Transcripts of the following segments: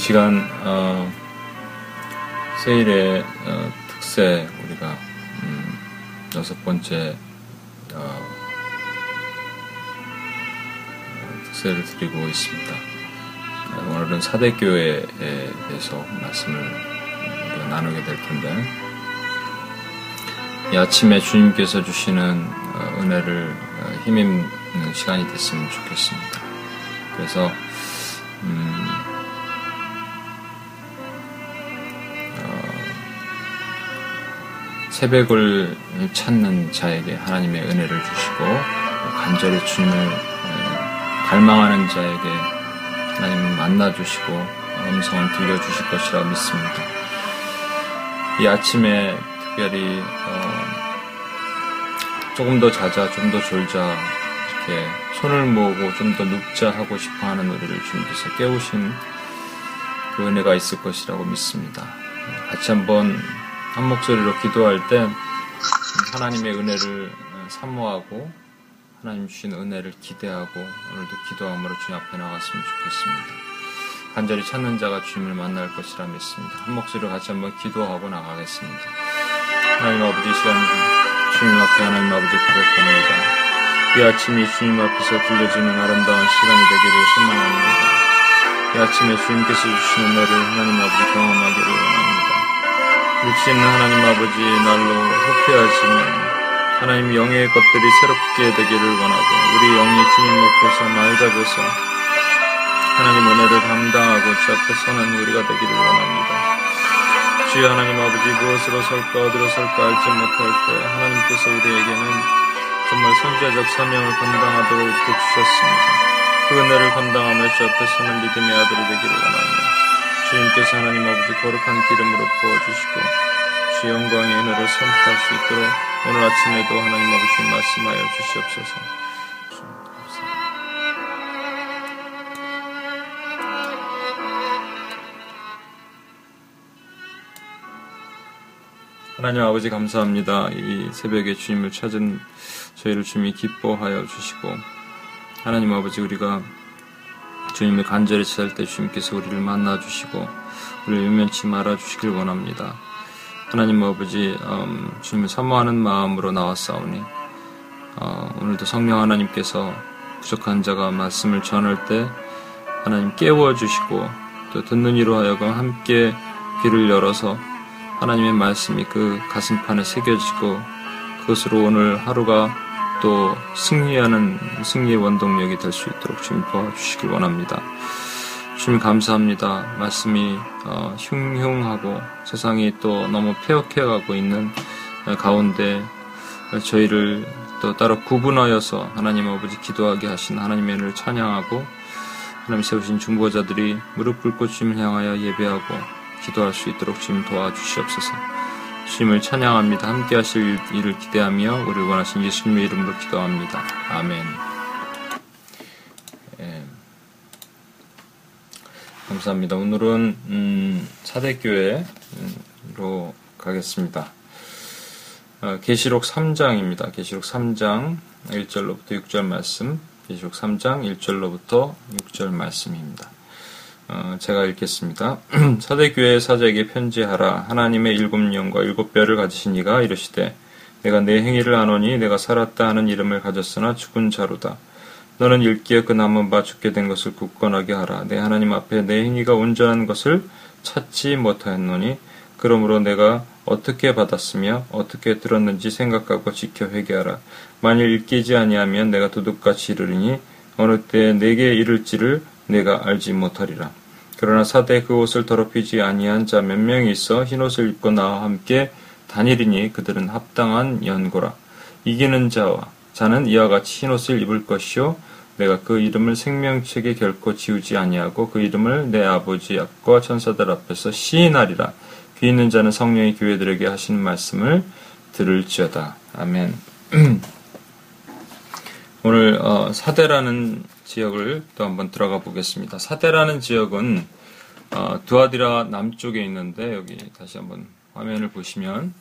시간 어, 세일의 어, 특세 우리가 음, 여섯 번째 어, 특세를 드리고 있습니다. 오늘은 사대교회에 대해서 말씀을 나누게 될 텐데 이 아침에 주님께서 주시는 어, 은혜를 어, 힘입는 시간이 됐으면 좋겠습니다. 그래서 새벽을 찾는 자에게 하나님의 은혜를 주시고 간절히 주님을 갈망하는 자에게 하나님을 만나 주시고 음성을 들려 주실 것이라 믿습니다. 이 아침에 특별히 어 조금 더 자자, 좀 더 졸자 이렇게 손을 모으고 좀 더 눕자 하고 싶어하는 우리를 주님께서 깨우신 그 은혜가 있을 것이라고 믿습니다. 같이 한번 한 목소리로 기도할 때 하나님의 은혜를 사모하고 하나님 주신 은혜를 기대하고 오늘도 기도함으로 주님 앞에 나갔으면 좋겠습니다. 간절히 찾는 자가 주님을 만날 것이라 믿습니다. 한 목소리로 같이 한번 기도하고 나가겠습니다. 하나님 아버지 시간 주님 앞에 하나님 아버지 고백합니다. 이 아침이 주님 앞에서 들려주는 아름다운 시간이 되기를 소망합니다. 이 아침에 주님께서 주신 은혜를 하나님 아버지 경험하기를 원합니다. 육신 하나님 아버지 날로 호폐하지만 하나님 영의 것들이 새롭게 되기를 원하고 우리 영이 주님 앞에서 맑아져서 하나님 은혜를 감당하고 주 앞에 서는 우리가 되기를 원합니다. 주여 하나님 아버지 무엇으로 설까 어디로 설까 알지 못할 때 하나님께서 우리에게는 정말 선제적 사명을 감당하도록 주셨습니다. 그 은혜를 감당하며 주 앞에 서는 믿음의 아들이 되기를 원합니다. 주님께서 하나님 아버지 거룩한 기름으로 부어주시고 주 영광의 은혜를 선포할 수 있도록 오늘 아침에도 하나님 아버지 말씀하여 주시옵소서. 하나님 아버지 감사합니다. 이 새벽에 주님을 찾은 저희를 주님이 기뻐하여 주시고 하나님 아버지 우리가 주님을 간절히 찾을 때 주님께서 우리를 만나 주시고 우리를 유면치 말아 주시길 원합니다. 하나님 아버지 음, 주님을 사모하는 마음으로 나왔사오니 어, 오늘도 성령 하나님께서 부족한 자가 말씀을 전할 때 하나님 깨워 주시고 또 듣는 이로 하여금 함께 귀를 열어서 하나님의 말씀이 그 가슴판에 새겨지고 그것으로 오늘 하루가 또 승리하는 승리의 원동력이 될 수 있도록 주님 도와주시길 원합니다. 주님 감사합니다. 말씀이 어, 흉흉하고 세상이 또 너무 폐역해가고 있는 가운데 저희를 또 따로 구분하여서 하나님 아버지 기도하게 하신 하나님의 은혜를 찬양하고 하나님 세우신 중보자들이 무릎 꿇고 주님을 향하여 예배하고 기도할 수 있도록 주님 도와주시옵소서. 주님을 찬양합니다. 함께 하실 일을 기대하며 우리를 원하신 예수님의 이름으로 기도합니다. 아멘. 예. 감사합니다. 오늘은 음, 사대교회로 가겠습니다. 어, 계시록 3장입니다. 계시록 3장 1절로부터 6절 말씀, 계시록 3장 1절로부터 6절 말씀입니다. 어, 제가 읽겠습니다. 사대교회 사자에게 편지하라. 하나님의 일곱 영과 일곱 뼈를 가지신 이가 이르시되 내가 내 행위를 아노니 내가 살았다 하는 이름을 가졌으나 죽은 자로다. 너는 읽기에 그 남은 바 죽게 된 것을 굳건하게 하라. 내 하나님 앞에 내 행위가 온전한 것을 찾지 못하였노니 그러므로 내가 어떻게 받았으며 어떻게 들었는지 생각하고 지켜 회개하라. 만일 읽기지 아니하면 내가 도둑같이 이르리니 어느 때 내게 이를지를 내가 알지 못하리라. 그러나 사대 그 옷을 더럽히지 아니한 자 몇 명이 있어 흰옷을 입고 나와 함께 다니리니 그들은 합당한 연고라. 이기는 자와 자는 이와 같이 흰옷을 입을 것이요 내가 그 이름을 생명책에 결코 지우지 아니하고 그 이름을 내 아버지 앞과 천사들 앞에서 시인하리라. 귀 있는 자는 성령의 교회들에게 하신 말씀을 들을지어다. 아멘. 오늘 어, 사대라는 지역을 또 한번 들어가 보겠습니다. 사대라는 지역은 어, 두아디라 남쪽에 있는데 여기 다시 한번 화면을 보시면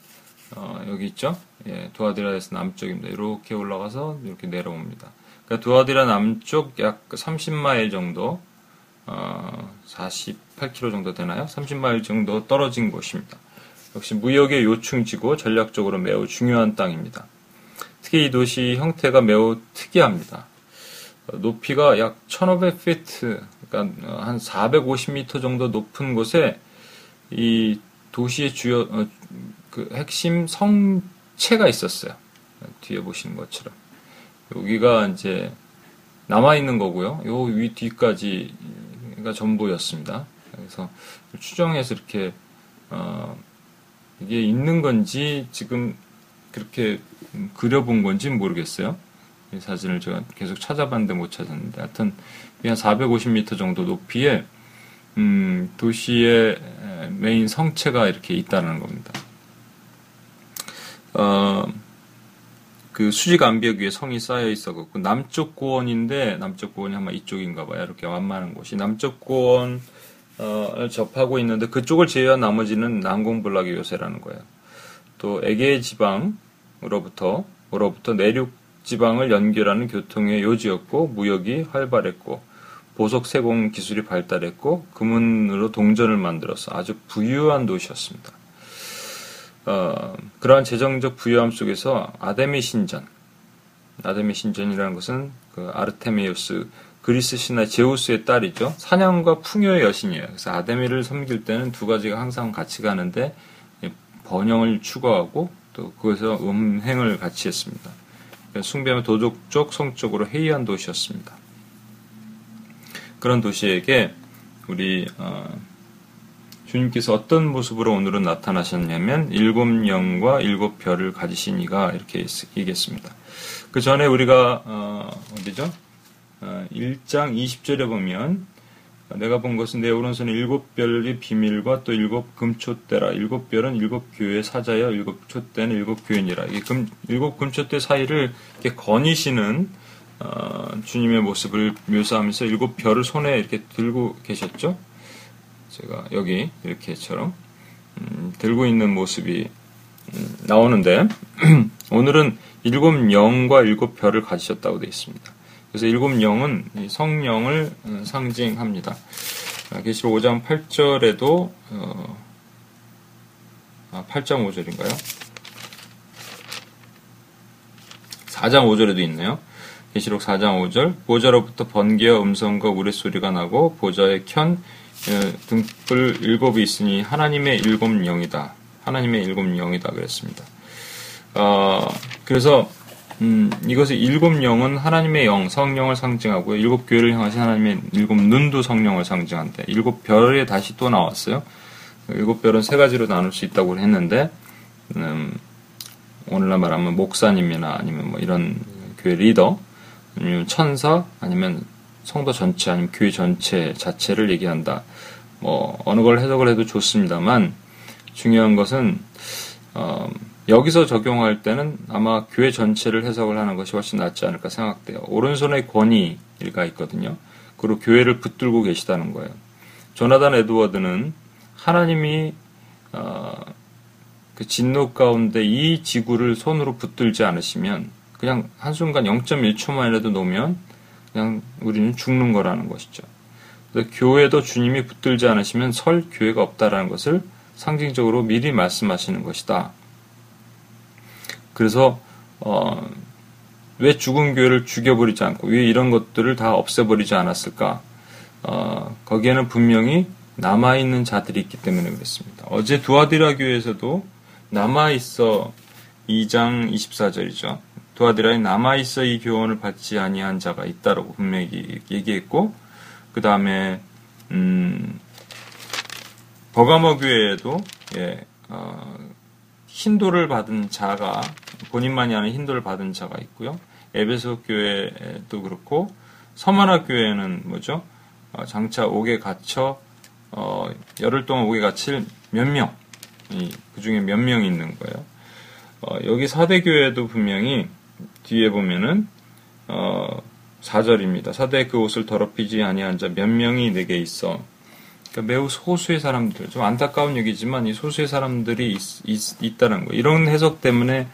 어, 여기 있죠? 예, 두아디라에서 남쪽입니다. 이렇게 올라가서 이렇게 내려옵니다. 그러니까 두아디라 남쪽 약 30마일 정도 어, 48km 정도 되나요? 30마일 정도 떨어진 곳입니다. 역시 무역의 요충지고 전략적으로 매우 중요한 땅입니다. 특히 이 도시 형태가 매우 특이합니다. 높이가 약 1500피트, 그러니까 한 450m 정도 높은 곳에 이 도시의 주요 어, 그 핵심 성체가 있었어요. 뒤에 보시는 것처럼 여기가 이제 남아 있는 거고요. 요 위 뒤까지가 전부였습니다. 그래서 추정해서 이렇게 어, 이게 있는 건지 지금 그렇게 그려본 건지 모르겠어요. 이 사진을 제가 계속 찾아봤는데 못 찾았는데 하여튼 한 450m 정도 높이에 음, 도시의 메인 성체가 이렇게 있다는 겁니다. 어, 그 수직 암벽 위에 성이 쌓여 있어갖고 남쪽 고원인데 남쪽 고원이 아마 이쪽인가 봐요. 이렇게 완만한 곳이 남쪽 고원을 접하고 있는데 그쪽을 제외한 나머지는 난공불락의 요새라는 거예요. 또 에게 지방으로부터 으로부터 내륙 지방을 연결하는 교통의 요지였고 무역이 활발했고 보석 세공 기술이 발달했고 금은으로 동전을 만들어서 아주 부유한 도시였습니다. 어, 그러한 재정적 부유함 속에서 아데미 신전, 아데미 신전이라는 것은 그 아르테미우스 그리스 신화 제우스의 딸이죠. 사냥과 풍요의 여신이에요. 그래서 아데미를 섬길 때는 두 가지가 항상 같이 가는데 번영을 추구하고 또 그것에서 음행을 같이 했습니다. 숭배하면 도덕적, 성적으로 해이한 도시였습니다. 그런 도시에게 우리 어, 주님께서 어떤 모습으로 오늘은 나타나셨냐면 일곱 영과 일곱 별을 가지신 이가 이렇게 얘기했습니다. 그 전에 우리가 어, 어디죠? 어, 1장 20절에 보면 내가 본 것은 내 오른손에 일곱 별의 비밀과 또 일곱 금초대라. 일곱 별은 일곱 교회 사자여 일곱 촛대는 일곱 교인이라. 이 금, 일곱 금초대 사이를 이렇게 거니시는 어, 주님의 모습을 묘사하면서 일곱 별을 손에 이렇게 들고 계셨죠. 제가 여기 이렇게처럼 음, 들고 있는 모습이 음, 나오는데 오늘은 일곱 영과 일곱 별을 가지셨다고 되어 있습니다. 그래서 일곱 영은 성령을 어, 상징합니다. 아, 계시록 5장 8절에도 어, 아, 8장 5절인가요? 4장 5절에도 있네요. 계시록 4장 5절 보좌로부터 번개와 음성과 우레소리가 나고 보좌의 켠 어, 등불 일곱이 있으니 하나님의 일곱 영이다. 하나님의 일곱 영이다 그랬습니다. 어, 그래서 음, 이것의 일곱 영은 하나님의 영, 성령을 상징하고요. 일곱 교회를 향하신 하나님의 일곱 눈도 성령을 상징한대. 일곱 별에 다시 또 나왔어요. 일곱 별은 세 가지로 나눌 수 있다고 했는데, 음, 오늘날 말하면 목사님이나 아니면 뭐 이런 교회 리더, 아니면 천사, 아니면 성도 전체, 아니면 교회 전체 자체를 얘기한다. 뭐, 어느 걸 해석을 해도 좋습니다만, 중요한 것은, 어, 여기서 적용할 때는 아마 교회 전체를 해석을 하는 것이 훨씬 낫지 않을까 생각돼요. 오른손에 권위가 있거든요. 그리고 교회를 붙들고 계시다는 거예요. 조나단 에드워드는 하나님이 어, 그 진노 가운데 이 지구를 손으로 붙들지 않으시면 그냥 한순간 0.1초만이라도 놓으면 그냥 우리는 죽는 거라는 것이죠. 교회도 주님이 붙들지 않으시면 설 교회가 없다라는 것을 상징적으로 미리 말씀하시는 것이다. 그래서 어, 왜 죽은 교회를 죽여버리지 않고 왜 이런 것들을 다 없애버리지 않았을까? 어, 거기에는 분명히 남아있는 자들이 있기 때문에 그렇습니다. 어제 두아디라 교회에서도 남아있어 2장 24절이죠. 두아디라에 남아있어 이 교훈을 받지 아니한 자가 있다라고 분명히 얘기했고 그 다음에 음, 버가모 교회에도 예, 어, 힌도를 받은 자가 본인만이 아는 힌도를 받은 자가 있고요. 에베소 교회도 그렇고 서만화 교회는 뭐죠? 어, 장차 옥에 갇혀 어, 열흘 동안 옥에 갇힐 몇 명, 그 중에 몇 명이 있는 거예요. 어, 여기 사대 교회도 분명히 뒤에 보면은 어, 4절입니다. 사대 그 옷을 더럽히지 아니한 자 몇 명이 내게 있어. 그러니까 매우 소수의 사람들, 좀 안타까운 얘기지만 이 소수의 사람들이 있, 있, 다는 거. 이런 해석 때문에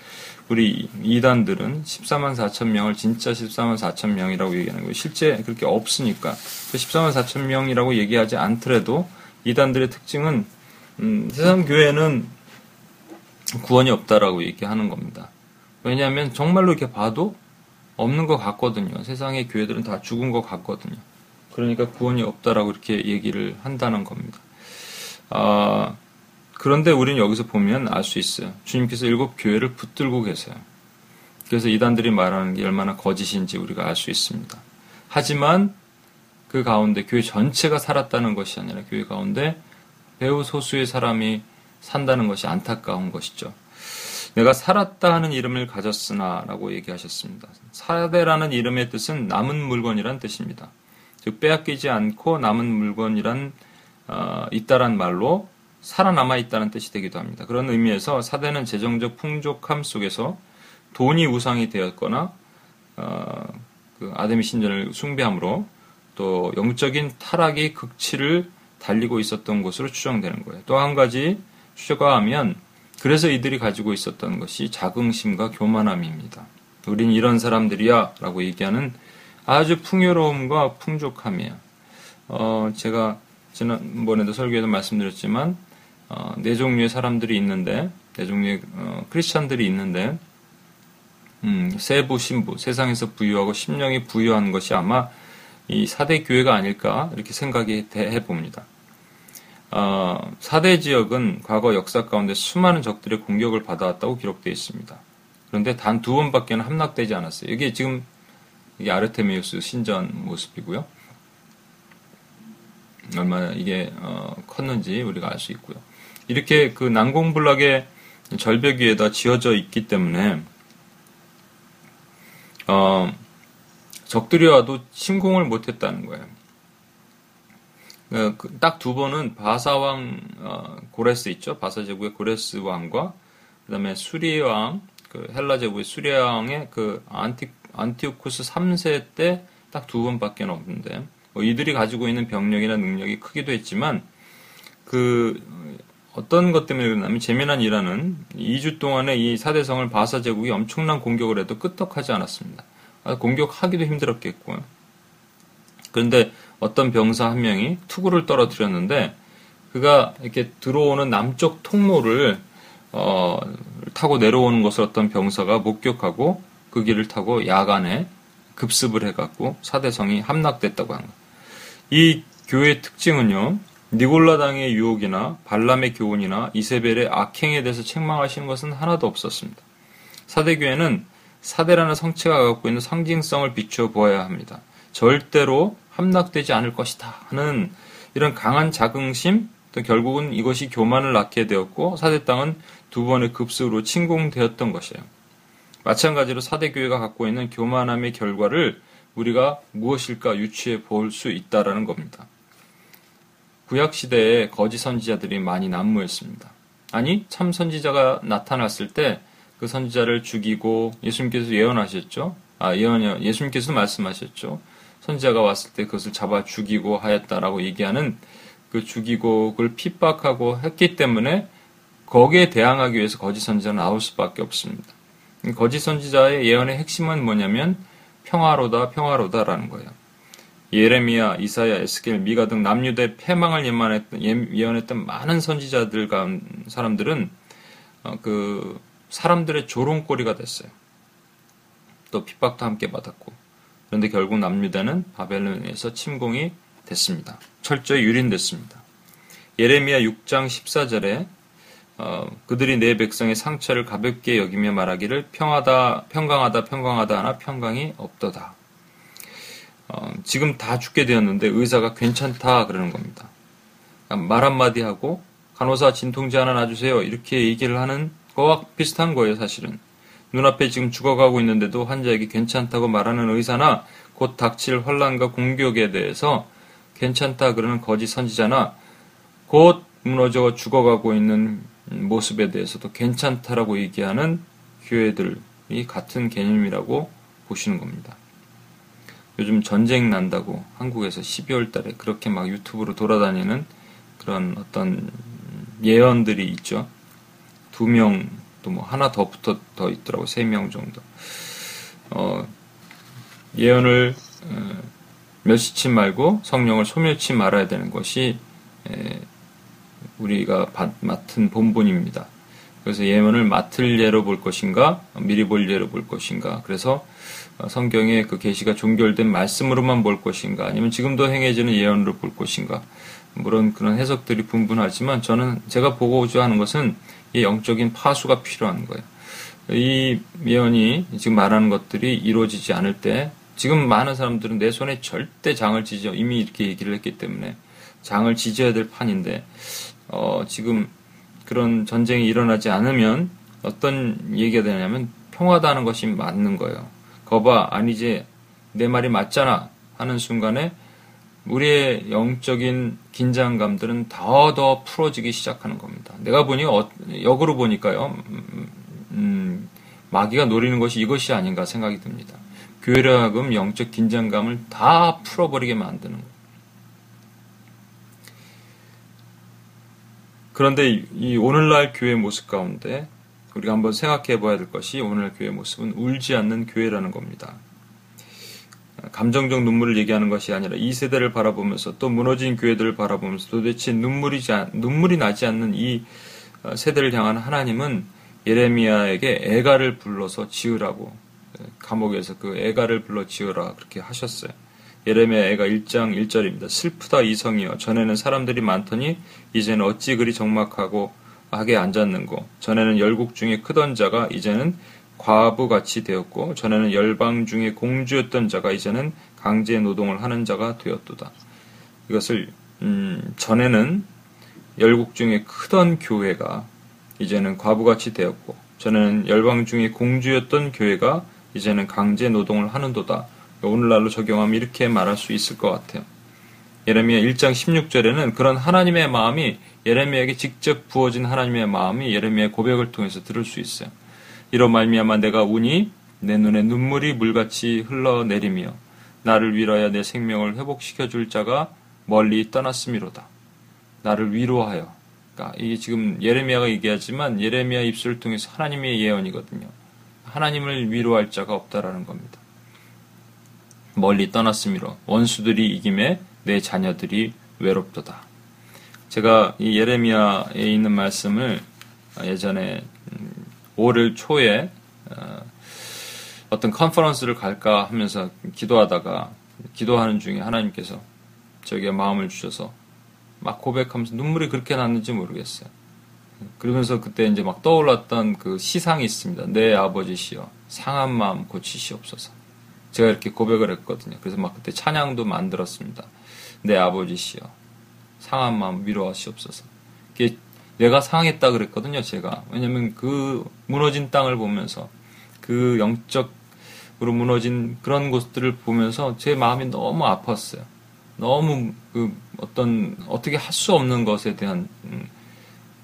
우리 이단들은 14만 4천 명을 진짜 14만 4천 명이라고 얘기하는 거예요. 실제 그렇게 없으니까 14만 그 4천 명이라고 얘기하지 않더라도 이단들의 특징은 음, 세상 교회는 구원이 없다라고 얘기하는 겁니다. 왜냐하면 정말로 이렇게 봐도 없는 것 같거든요. 세상의 교회들은 다 죽은 것 같거든요. 그러니까 구원이 없다라고 이렇게 얘기를 한다는 겁니다. 아, 그런데 우리는 여기서 보면 알 수 있어요. 주님께서 일곱 교회를 붙들고 계세요. 그래서 이단들이 말하는 게 얼마나 거짓인지 우리가 알 수 있습니다. 하지만 그 가운데 교회 전체가 살았다는 것이 아니라 교회 가운데 매우 소수의 사람이 산다는 것이 안타까운 것이죠. 내가 살았다 하는 이름을 가졌으나 라고 얘기하셨습니다. 사대라는 이름의 뜻은 남은 물건이란 뜻입니다. 즉 빼앗기지 않고 남은 물건이란 어, 있다란 말로 살아남아 있다는 뜻이 되기도 합니다. 그런 의미에서 사대는 재정적 풍족함 속에서 돈이 우상이 되었거나 어, 그 아데미 신전을 숭배함으로 또 영적인 타락의 극치를 달리고 있었던 것으로 추정되는 거예요. 또 한 가지 추가하면 그래서 이들이 가지고 있었던 것이 자긍심과 교만함입니다. 우린 이런 사람들이야 라고 얘기하는 아주 풍요로움과 풍족함이에요. 어, 제가 지난번에도 설교에도 말씀드렸지만 어, 네 종류의 사람들이 있는데 네 종류의 어, 크리스찬들이 있는데 음, 세부 신부 세상에서 부유하고 심령이 부유한 것이 아마 이 사대 교회가 아닐까 이렇게 생각이 해 봅니다. 어, 사대 지역은 과거 역사 가운데 수많은 적들의 공격을 받아왔다고 기록되어 있습니다. 그런데 단 두 번밖에 는 함락되지 않았어요. 이게 지금 이게 아르테미우스 신전 모습이고요. 얼마나 이게 어, 컸는지 우리가 알 수 있고요. 이렇게 그 난공불락의 절벽 위에다 지어져 있기 때문에 어, 적들이 와도 침공을 못했다는 거예요. 어, 그 딱두 번은 바사왕 어, 고레스 있죠. 바사 제국의 고레스 왕과 그다음에 수리 왕, 그 헬라 제국의 수리 왕의 그 안티 안티오쿠스 3세 때 딱 두 번밖에 없는데 뭐 이들이 가지고 있는 병력이나 능력이 크기도 했지만 그 어떤 것 때문에 그러냐면 재미난 일화는 2주 동안에 이 사대성을 바사 제국이 엄청난 공격을 해도 끄떡하지 않았습니다. 아, 공격하기도 힘들었겠고요. 그런데 어떤 병사 한 명이 투구를 떨어뜨렸는데 그가 이렇게 들어오는 남쪽 통로를 어, 타고 내려오는 것을 어떤 병사가 목격하고 그 길을 타고 야간에 급습을 해갖고 사대성이 함락됐다고 합니다. 이 교회의 특징은요, 니골라당의 유혹이나 발람의 교훈이나 이세벨의 악행에 대해서 책망하시는 것은 하나도 없었습니다. 사대교회는 사대라는 성체가 갖고 있는 상징성을 비추어 보아야 합니다. 절대로 함락되지 않을 것이다 하는 이런 강한 자긍심, 또 결국은 이것이 교만을 낳게 되었고 사대 땅은 두 번의 급수로 침공되었던 것이에요. 마찬가지로 사대 교회가 갖고 있는 교만함의 결과를 우리가 무엇일까 유추해 볼 수 있다라는 겁니다. 구약 시대에 거짓 선지자들이 많이 난무했습니다. 아니 참 선지자가 나타났을 때 그 선지자를 죽이고 예수님께서 예언하셨죠. 아 예언 예수님께서 말씀하셨죠. 선지자가 왔을 때 그것을 잡아 죽이고 하였다라고 얘기하는 그 죽이고 그걸 핍박하고 했기 때문에 거기에 대항하기 위해서 거짓 선지자는 나올 수밖에 없습니다. 거짓 선지자의 예언의 핵심은 뭐냐면 평화로다 평화로다라는 거예요. 예레미야, 이사야, 에스겔, 미가 등 남유대 패망을 예언했던, 예언했던 많은 선지자들 간 사람들은 어, 그 사람들의 조롱거리가 됐어요. 또 핍박도 함께 받았고 그런데 결국 남유대는 바벨론에서 침공이 됐습니다. 철저히 유린됐습니다. 예레미야 6장 14절에 어, 그들이 내 백성의 상처를 가볍게 여기며 말하기를 평하다, 평강하다, 평강하다 하나 평강이 없도다. 어, 지금 다 죽게 되었는데 의사가 괜찮다 그러는 겁니다. 그러니까 말 한마디 하고 간호사 진통제 하나 놔주세요 이렇게 얘기를 하는 거와 비슷한 거예요 사실은. 눈앞에 지금 죽어가고 있는데도 환자에게 괜찮다고 말하는 의사나 곧 닥칠 환란과 공격에 대해서 괜찮다 그러는 거짓 선지자나 곧 무너져 죽어가고 있는 모습에 대해서도 괜찮다라고 얘기하는 교회들이 같은 개념이라고 보시는 겁니다. 요즘 전쟁 난다고 한국에서 12월 달에 그렇게 막 유튜브로 돌아다니는 그런 어떤 예언들이 있죠. 두 명, 또 뭐 하나 더 붙어 더 있더라고 세 명 정도. 어, 예언을 어, 멸시치 말고 성령을 소멸치 말아야 되는 것이 에, 우리가 맡은 본분입니다. 그래서 예언을 맡을 예로 볼 것인가, 미리 볼 예로 볼 것인가. 그래서 어, 성경의 그 계시가 종결된 말씀으로만 볼 것인가, 아니면 지금도 행해지는 예언으로 볼 것인가. 물론 그런 해석들이 분분하지만 저는 제가 보고자 하는 것은 이 영적인 파수가 필요한 거예요. 이 예언이 지금 말하는 것들이 이루어지지 않을 때 지금 많은 사람들은 내 손에 절대 장을 지져 이미 이렇게 얘기를 했기 때문에 장을 지져야 될 판인데 어, 지금 그런 전쟁이 일어나지 않으면 어떤 얘기가 되냐면 평화다는 것이 맞는 거예요. 거봐, 아니지, 내 말이 맞잖아 하는 순간에 우리의 영적인 긴장감들은 더 더 풀어지기 시작하는 겁니다. 내가 보니 어, 역으로 보니까요, 음, 음, 마귀가 노리는 것이 이것이 아닌가 생각이 듭니다. 교회를 하금 영적 긴장감을 다 풀어버리게 만드는 거예요. 그런데 이 오늘날 교회 모습 가운데 우리가 한번 생각해 봐야 될 것이 오늘 교회 모습은 울지 않는 교회라는 겁니다. 감정적 눈물을 얘기하는 것이 아니라 이 세대를 바라보면서 또 무너진 교회들을 바라보면서 도대체 눈물이, 눈물이 나지 않는 이 어, 세대를 향한 하나님은 예레미야에게 애가를 불러서 지으라고 감옥에서 그 애가를 불러 지으라 그렇게 하셨어요. 예레미야 애가 1장 1절입니다. 슬프다 이성이여 전에는 사람들이 많더니 이제는 어찌 그리 적막하고 하게 앉았는고 전에는 열국 중에 크던 자가 이제는 과부같이 되었고 전에는 열방 중에 공주였던 자가 이제는 강제 노동을 하는 자가 되었도다. 이것을 음, 전에는 열국 중에 크던 교회가 이제는 과부같이 되었고 전에는 열방 중에 공주였던 교회가 이제는 강제 노동을 하는도다. 오늘날로 적용하면 이렇게 말할 수 있을 것 같아요. 예레미야 1장 16절에는 그런 하나님의 마음이 예레미야에게 직접 부어진 하나님의 마음이 예레미야의 고백을 통해서 들을 수 있어요. 이로 말미암아 내가 우니 내 눈에 눈물이 물같이 흘러내리며 나를 위하여 내 생명을 회복시켜 줄 자가 멀리 떠났음이로다. 나를 위로하여. 그러니까 이게 지금 예레미야가 얘기하지만 예레미야 입술을 통해서 하나님의 예언이거든요. 하나님을 위로할 자가 없다라는 겁니다. 멀리 떠났음이로 원수들이 이김에 내 자녀들이 외롭도다. 제가 이 예레미야에 있는 말씀을 예전에 5월 음, 초에 어, 어떤 컨퍼런스를 갈까 하면서 기도하다가 기도하는 중에 하나님께서 저에게 마음을 주셔서 막 고백하면서 눈물이 그렇게 났는지 모르겠어요. 그러면서 그때 이제 막 떠올랐던 그 시상이 있습니다. 내 아버지시여 상한 마음 고치시옵소서. 제가 이렇게 고백을 했거든요. 그래서 막 그때 찬양도 만들었습니다. 내 아버지시여 상한 마음 위로하시옵소서. 그게 내가 상했다 그랬거든요. 제가 왜냐하면 그 무너진 땅을 보면서 그 영적으로 무너진 그런 곳들을 보면서 제 마음이 너무 아팠어요. 너무 그 어떤 어떻게 할 수 없는 것에 대한 음,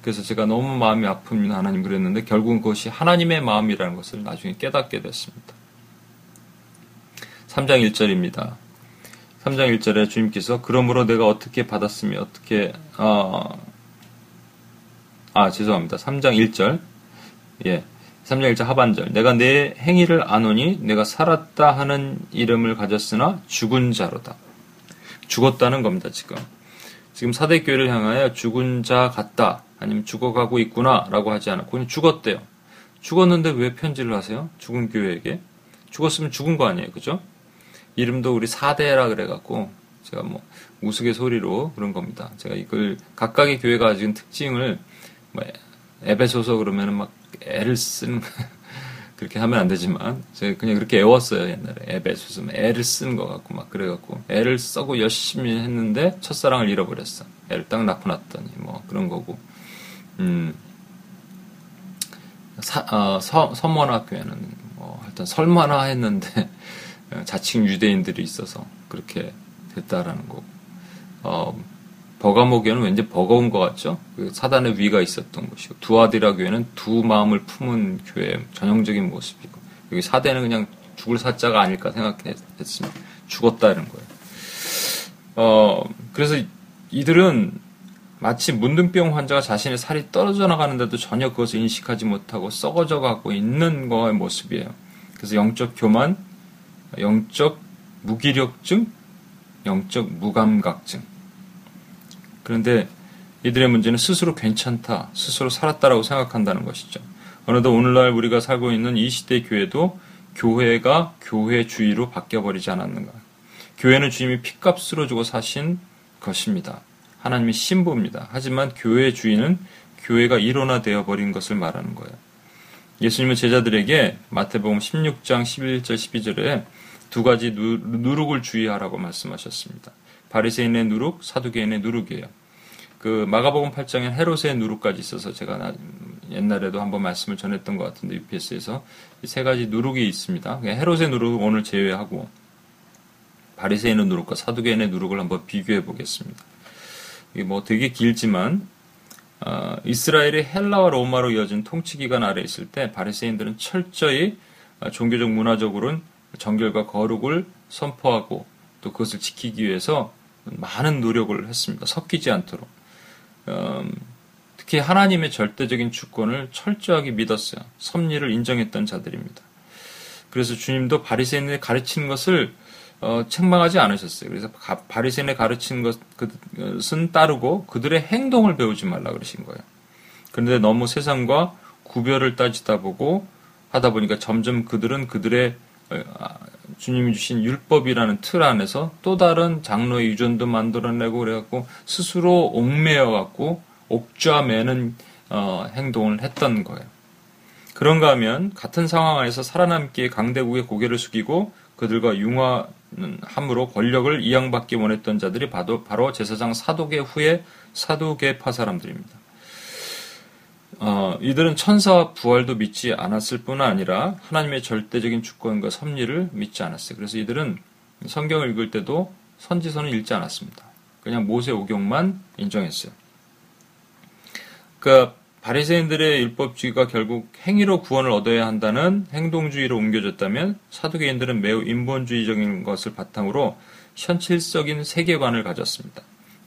그래서 제가 너무 마음이 아픕니다 하나님 그랬는데 결국은 그것이 하나님의 마음이라는 것을 나중에 깨닫게 됐습니다. 3장 1절입니다. 3장 1절에 주님께서 그러므로 내가 어떻게 받았으며 어떻게 어, 아 죄송합니다. 3장 1절 예 3장 1절 하반절 내가 내 행위를 아노니 내가 살았다 하는 이름을 가졌으나 죽은 자로다. 죽었다는 겁니다 지금. 지금 사대교회를 향하여 죽은 자 같다 아니면 죽어가고 있구나라고 하지 않았고 그냥 죽었대요. 죽었는데 왜 편지를 하세요? 죽은 교회에게 죽었으면 죽은 거 아니에요, 그죠? 이름도 우리 사대라 그래갖고 제가 뭐 우스갯소리로 그런 겁니다. 제가 이걸 각각의 교회가 가진 특징을 뭐 에베소서 그러면은 막 애를 쓴 그렇게 하면 안 되지만 제가 그냥 그렇게 애웠어요 옛날에 에베소서 애를 쓴것 같고 막 그래갖고 애를 써고 열심히 했는데 첫사랑을 잃어버렸어. 애를 딱 낳고 났더니 뭐 그런 거고 음. 사, 어, 서, 서문학교에는 뭐 하여튼 설마나 했는데 자칭 유대인들이 있어서 그렇게 됐다라는 거고 어, 버가모교는 왠지 버거운 것 같죠? 그 사단의 위가 있었던 곳이고 두아디라 교회는 두 마음을 품은 교회 전형적인 모습이고 여기 사대는 그냥 죽을 사자가 아닐까 생각했습니다. 죽었다는 거예요. 어, 그래서 이들은 마치 문둥병 환자가 자신의 살이 떨어져 나가는데도 전혀 그것을 인식하지 못하고 썩어져 가고 있는 거의 모습이에요. 그래서 영적 교만, 영적 무기력증, 영적 무감각증. 그런데 이들의 문제는 스스로 괜찮다, 스스로 살았다라고 생각한다는 것이죠. 어느덧 오늘날 우리가 살고 있는 이 시대 교회도 교회가 교회주의로 바뀌어버리지 않았는가. 교회는 주님이 핏값으로 주고 사신 것입니다. 하나님의 신부입니다. 하지만 교회 주인은 교회가 일원화되어 버린 것을 말하는 거예요. 예수님은 제자들에게 마태복음 16장 11절 12절에 두 가지 누룩을 주의하라고 말씀하셨습니다. 바리새인의 누룩, 사두개인의 누룩이에요. 그 마가복음 8장에 헤롯의 누룩까지 있어서 제가 옛날에도 한번 말씀을 전했던 것 같은데 UPS에서 세 가지 누룩이 있습니다. 헤롯의 누룩 오늘 제외하고 바리새인의 누룩과 사두개인의 누룩을 한번 비교해 보겠습니다. 이게 뭐 되게 길지만 어, 이스라엘이 헬라와 로마로 이어진 통치 기간 아래 있을 때 바리새인들은 철저히 어, 종교적 문화적으로는 정결과 거룩을 선포하고 또 그것을 지키기 위해서 많은 노력을 했습니다. 섞이지 않도록. 음, 특히 하나님의 절대적인 주권을 철저하게 믿었어요. 섭리를 인정했던 자들입니다. 그래서 주님도 바리새인의 가르치는 것을 어, 책망하지 않으셨어요. 그래서 바리새인의 가르친 것은 따르고 그들의 행동을 배우지 말라 그러신 거예요. 그런데 너무 세상과 구별을 따지다 보고 하다 보니까 점점 그들은 그들의 주님이 주신 율법이라는 틀 안에서 또 다른 장로의 유전도 만들어내고 그래갖고 스스로 옥매여 갖고 옥좌 매는 어, 행동을 했던 거예요. 그런가 하면 같은 상황 안에서 살아남기에 강대국의 고개를 숙이고 그들과 융화함으로 권력을 이양받기 원했던 자들이 바로, 바로 제사장 사도계 후에 사도계파 사람들입니다. 어, 이들은 천사와 부활도 믿지 않았을 뿐 아니라 하나님의 절대적인 주권과 섭리를 믿지 않았어요. 그래서 이들은 성경을 읽을 때도 선지서는 읽지 않았습니다. 그냥 모세 오경만 인정했어요. 그러니까 바리새인들의 율법주의가 결국 행위로 구원을 얻어야 한다는 행동주의로 옮겨졌다면 사두개인들은 매우 인본주의적인 것을 바탕으로 현실적인 세계관을 가졌습니다.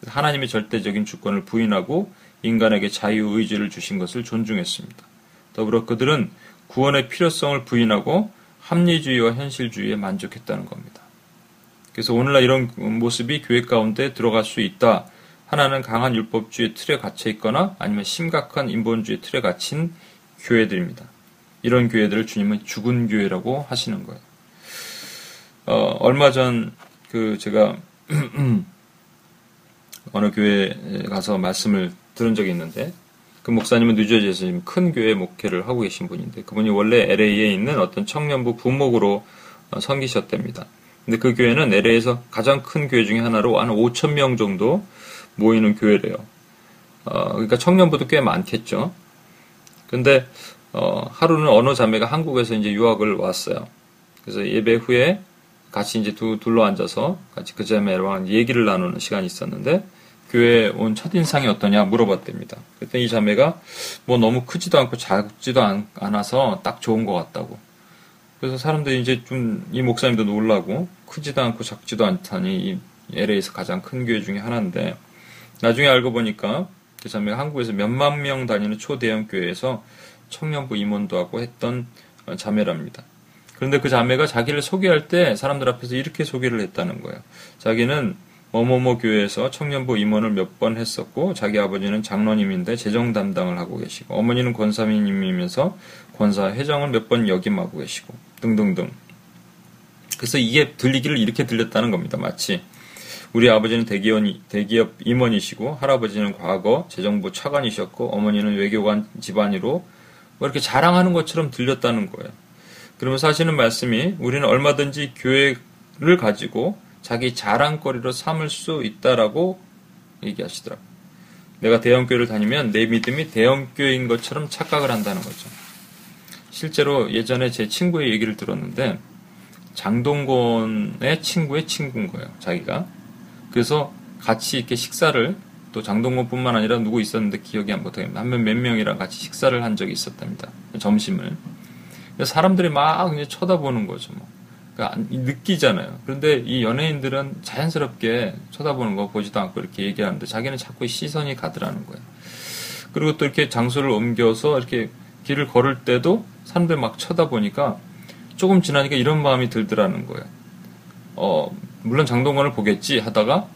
하나님의 절대적인 주권을 부인하고 인간에게 자유의지를 주신 것을 존중했습니다. 더불어 그들은 구원의 필요성을 부인하고 합리주의와 현실주의에 만족했다는 겁니다. 그래서 오늘날 이런 모습이 교회 가운데 들어갈 수 있다. 하나는 강한 율법주의 틀에 갇혀 있거나 아니면 심각한 인본주의 틀에 갇힌 교회들입니다. 이런 교회들을 주님은 죽은 교회라고 하시는 거예요. 어, 얼마 전 그 제가 어느 교회에 가서 말씀을 들은 적이 있는데 그 목사님은 뉴저지에서 지금 큰 교회 목회를 하고 계신 분인데 그분이 원래 LA에 있는 어떤 청년부 부목으로 어, 섬기셨답니다. 근데 그 교회는 LA에서 가장 큰 교회 중에 하나로 한 5천 명 정도 모이는 교회래요. 어, 그러니까 청년부도 꽤 많겠죠. 근데 어, 하루는 어느 자매가 한국에서 이제 유학을 왔어요. 그래서 예배 후에 같이 이제 두, 둘러 앉아서 같이 그 자매랑 얘기를 나누는 시간이 있었는데 교회에 온 첫인상이 어떠냐 물어봤답니다. 그랬더니 이 자매가 뭐 너무 크지도 않고 작지도 않, 않아서 딱 좋은 것 같다고. 그래서 사람들이 이제 좀 이 목사님도 놀라고 크지도 않고 작지도 않다니 이 LA에서 가장 큰 교회 중에 하나인데 나중에 알고 보니까 그 자매가 한국에서 몇만 명 다니는 초대형 교회에서 청년부 임원도 하고 했던 어, 자매랍니다. 그런데 그 자매가 자기를 소개할 때 사람들 앞에서 이렇게 소개를 했다는 거예요. 자기는 뭐뭐뭐 교회에서 청년부 임원을 몇 번 했었고 자기 아버지는 장로님인데 재정 담당을 하고 계시고 어머니는 권사님이면서 권사 회장을 몇 번 역임하고 계시고 등등등. 그래서 이게 들리기를 이렇게 들렸다는 겁니다. 마치 우리 아버지는 대기업, 대기업 임원이시고 할아버지는 과거 재정부 차관이셨고 어머니는 외교관 집안으로 뭐 이렇게 자랑하는 것처럼 들렸다는 거예요. 그러면 사실은 말씀이 우리는 얼마든지 교회를 가지고 자기 자랑거리로 삼을 수 있다라고 얘기하시더라고요. 내가 대형교회를 다니면 내 믿음이 대형교회인 것처럼 착각을 한다는 거죠. 실제로 예전에 제 친구의 얘기를 들었는데 장동건의 친구의 친구인 거예요. 자기가. 그래서 같이 이렇게 식사를 또 장동건뿐만 아니라 누구 있었는데 기억이 안 못하겠는데 한 몇 명이랑 같이 식사를 한 적이 있었답니다. 점심을. 사람들이 막 그냥 쳐다보는 거죠. 뭐. 그러니까 느끼잖아요. 그런데 이 연예인들은 자연스럽게 쳐다보는 거 보지도 않고 이렇게 얘기하는데 자기는 자꾸 시선이 가더라는 거예요. 그리고 또 이렇게 장소를 옮겨서 이렇게 길을 걸을 때도 사람들 막 쳐다보니까 조금 지나니까 이런 마음이 들더라는 거예요. 어, 물론 장동건을 보겠지 하다가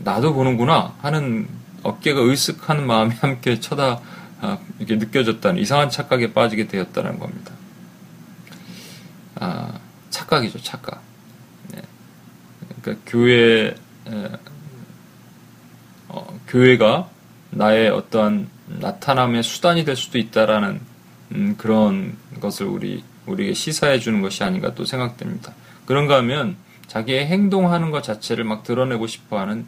나도 보는구나 하는 어깨가 으쓱하는 마음이 함께 쳐다 아, 이렇게 느껴졌다는 이상한 착각에 빠지게 되었다는 겁니다. 아, 착각이죠, 착각. 네. 그러니까 교회 에, 어, 교회가 나의 어떠한 나타남의 수단이 될 수도 있다라는 음, 그런 것을 우리 우리에게 시사해 주는 것이 아닌가 또 생각됩니다. 그런가 하면 자기의 행동하는 것 자체를 막 드러내고 싶어하는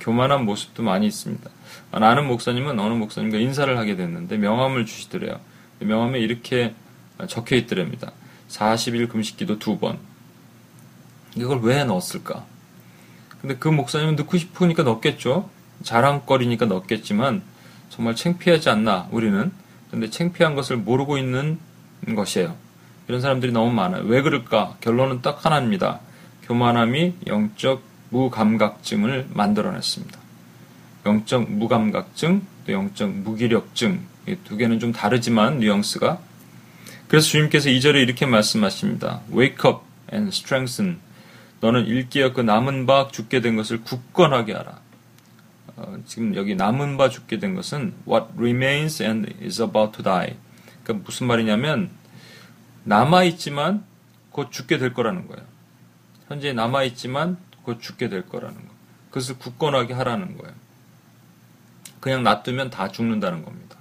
교만한 모습도 많이 있습니다. 나는 목사님은 어느 목사님과 인사를 하게 됐는데 명함을 주시더래요. 명함에 이렇게 적혀 있더랍니다. 40일 금식기도 두 번. 이걸 왜 넣었을까? 근데 그 목사님은 넣고 싶으니까 넣겠죠. 자랑거리니까 넣겠지만 정말 창피하지 않나 우리는. 근데 창피한 것을 모르고 있는 것이에요. 이런 사람들이 너무 많아요. 왜 그럴까? 결론은 딱 하나입니다. 교만함이 영적 무감각증을 만들어냈습니다. 영적 무감각증, 또 영적 무기력증, 이 두 개는 좀 다르지만 뉘앙스가. 그래서 주님께서 이절에 이렇게 말씀하십니다. Wake up and strengthen. 너는 일깨어 그 남은 바 죽게 된 것을 굳건하게 하라. 어, 지금 여기 남은 바 죽게 된 것은 what remains and is about to die. 그러니까 무슨 말이냐면 남아 있지만 곧 죽게 될 거라는 거예요. 현재 남아 있지만 곧 죽게 될 거라는 거. 그것을 굳건하게 하라는 거예요. 그냥 놔두면 다 죽는다는 겁니다.